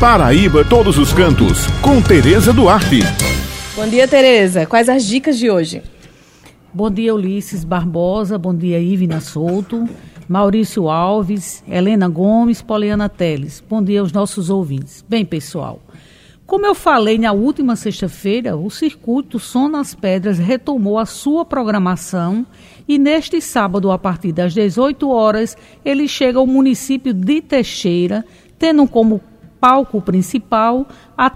Paraíba Todos os Cantos, com Tereza Duarte. Bom dia, Tereza. Quais as dicas de hoje? Bom dia, Ulisses Barbosa. Bom dia, Ivina Souto. Maurício Alves, Helena Gomes, Poliana Teles. Bom dia aos nossos ouvintes. Bem, pessoal, como eu falei na última sexta-feira, o circuito Som nas Pedras retomou a sua programação e neste sábado, a partir das 18 horas, ele chega ao município de Teixeira, tendo como palco principal a,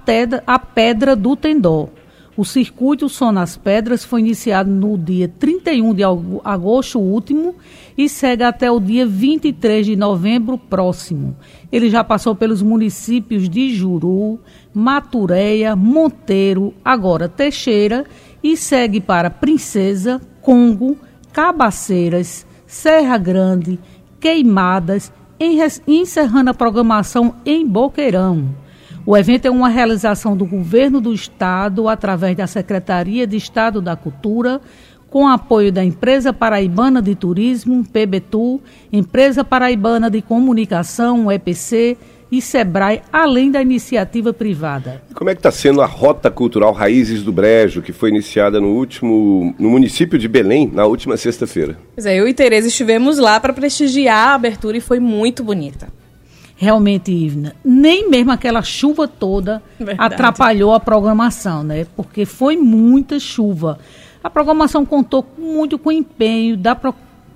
a Pedra do Tendó. O circuito Som nas Pedras foi iniciado no dia 31 de agosto último e segue até o dia 23 de novembro próximo. Ele já passou pelos municípios de Juru, Matureia, Monteiro, agora Teixeira e segue para Princesa, Congo, Cabaceiras, Serra Grande, Queimadas, encerrando a programação em Boqueirão. O evento é uma realização do Governo do Estado, através da Secretaria de Estado da Cultura, com apoio da Empresa Paraibana de Turismo, PBTU, Empresa Paraibana de Comunicação, EPC e SEBRAE, além da iniciativa privada. Como é que está sendo a Rota Cultural Raízes do Brejo, que foi iniciada no último no município de Belém, na última sexta-feira? Pois é, eu e Tereza estivemos lá para prestigiar a abertura e foi muito bonita realmente, Ivna, nem mesmo aquela chuva toda Verdade. atrapalhou a programação, né? Porque foi muita chuva. A programação contou muito com o empenho da,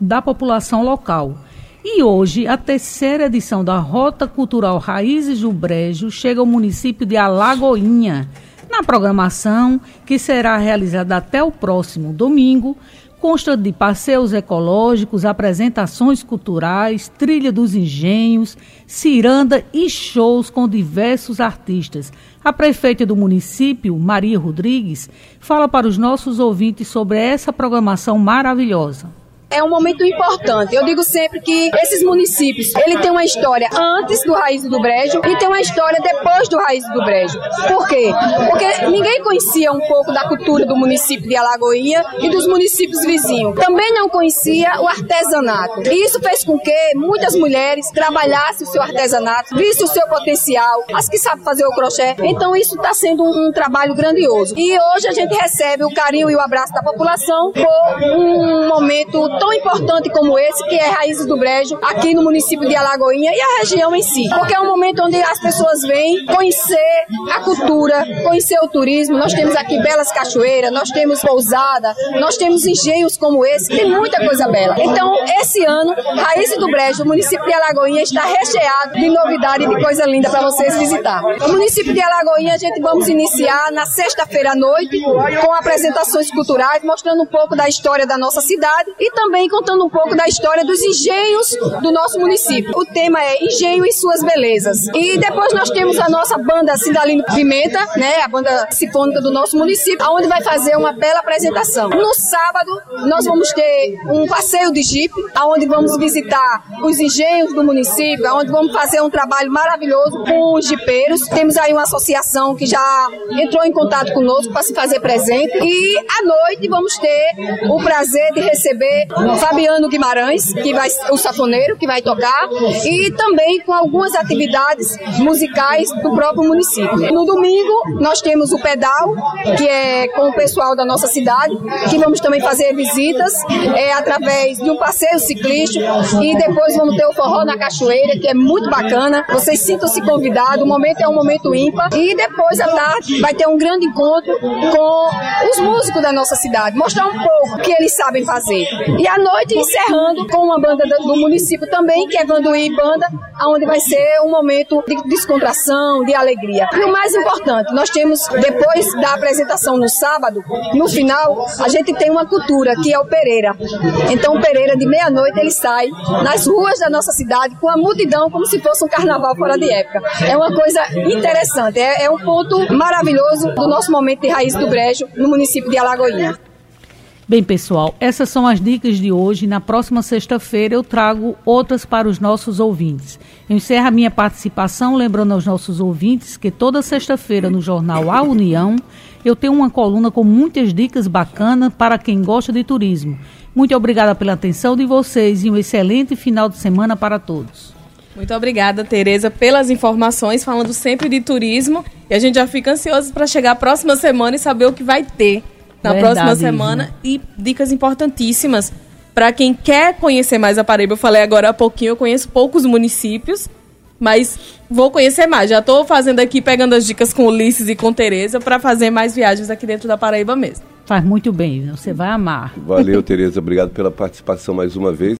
da população local. E hoje, a terceira edição da Rota Cultural Raízes do Brejo chega ao município de Alagoinha. Na programação, que será realizada até o próximo domingo, Consta de passeios ecológicos, apresentações culturais, trilha dos engenhos, ciranda e shows com diversos artistas. A prefeita do município, Maria Rodrigues, fala para os nossos ouvintes sobre essa programação maravilhosa é um momento importante. Eu digo sempre que esses municípios, ele tem uma história antes do Raiz do Brejo e tem uma história depois do Raiz do Brejo. Por quê? Porque ninguém conhecia um pouco da cultura do município de Alagoinha e dos municípios vizinhos. Também não conhecia o artesanato. E isso fez com que muitas mulheres trabalhassem o seu artesanato, vissem o seu potencial, as que sabem fazer o crochê. Então isso está sendo um, um trabalho grandioso. E hoje a gente recebe o carinho e o abraço da população por um momento tão importante como esse, que é Raízes do Brejo, aqui no município de Alagoinha e a região em si. Porque é um momento onde as pessoas vêm conhecer a cultura, conhecer o turismo. Nós temos aqui belas cachoeiras, nós temos pousada, nós temos engenhos como esse, tem muita coisa bela. Então, esse ano, Raízes do Brejo, o município de Alagoinha está recheado de novidade e de coisa linda para vocês visitar. O município de Alagoinha, a gente vamos iniciar na sexta-feira à noite com apresentações culturais, mostrando um pouco da história da nossa cidade e também também contando um pouco da história dos engenhos do nosso município. O tema é Engenho e suas belezas. E depois nós temos a nossa banda Cidalino Pimenta, né, a banda sinfônica do nosso município, onde vai fazer uma bela apresentação. No sábado, nós vamos ter um passeio de Jeep, onde vamos visitar os engenhos do município, onde vamos fazer um trabalho maravilhoso com os jipeiros. Temos aí uma associação que já entrou em contato conosco para se fazer presente. E à noite vamos ter o prazer de receber Fabiano Guimarães, que vai, o safoneiro, que vai tocar, e também com algumas atividades musicais do próprio município. No domingo, nós temos o pedal, que é com o pessoal da nossa cidade, que vamos também fazer visitas é, através de um passeio ciclístico, e depois vamos ter o forró na cachoeira, que é muito bacana. Vocês sintam-se convidados, o momento é um momento ímpar, e depois à tarde vai ter um grande encontro com os músicos da nossa cidade, mostrar um pouco o que eles sabem fazer. E à noite encerrando com uma banda do município também, que é Vanduí Banda, onde vai ser um momento de descontração, de alegria. E o mais importante, nós temos, depois da apresentação no sábado, no final, a gente tem uma cultura, que é o Pereira. Então o Pereira, de meia-noite, ele sai nas ruas da nossa cidade com a multidão, como se fosse um carnaval fora de época. É uma coisa interessante, é, é um ponto maravilhoso do nosso momento de raiz do Brejo, no município de Alagoinha. Bem, pessoal, essas são as dicas de hoje. Na próxima sexta-feira eu trago outras para os nossos ouvintes. Eu encerro a minha participação lembrando aos nossos ouvintes que toda sexta-feira no jornal A União eu tenho uma coluna com muitas dicas bacanas para quem gosta de turismo. Muito obrigada pela atenção de vocês e um excelente final de semana para todos. Muito obrigada, Tereza, pelas informações, falando sempre de turismo. E a gente já fica ansioso para chegar a próxima semana e saber o que vai ter na Verdade, próxima semana. E dicas importantíssimas para quem quer conhecer mais a Paraíba. Eu falei agora há pouquinho, eu conheço poucos municípios, mas vou conhecer mais. Já estou fazendo aqui, pegando as dicas com Ulisses e com Tereza para fazer mais viagens aqui dentro da Paraíba mesmo. Faz muito bem, você vai amar. Valeu, Tereza. Obrigado pela participação mais uma vez.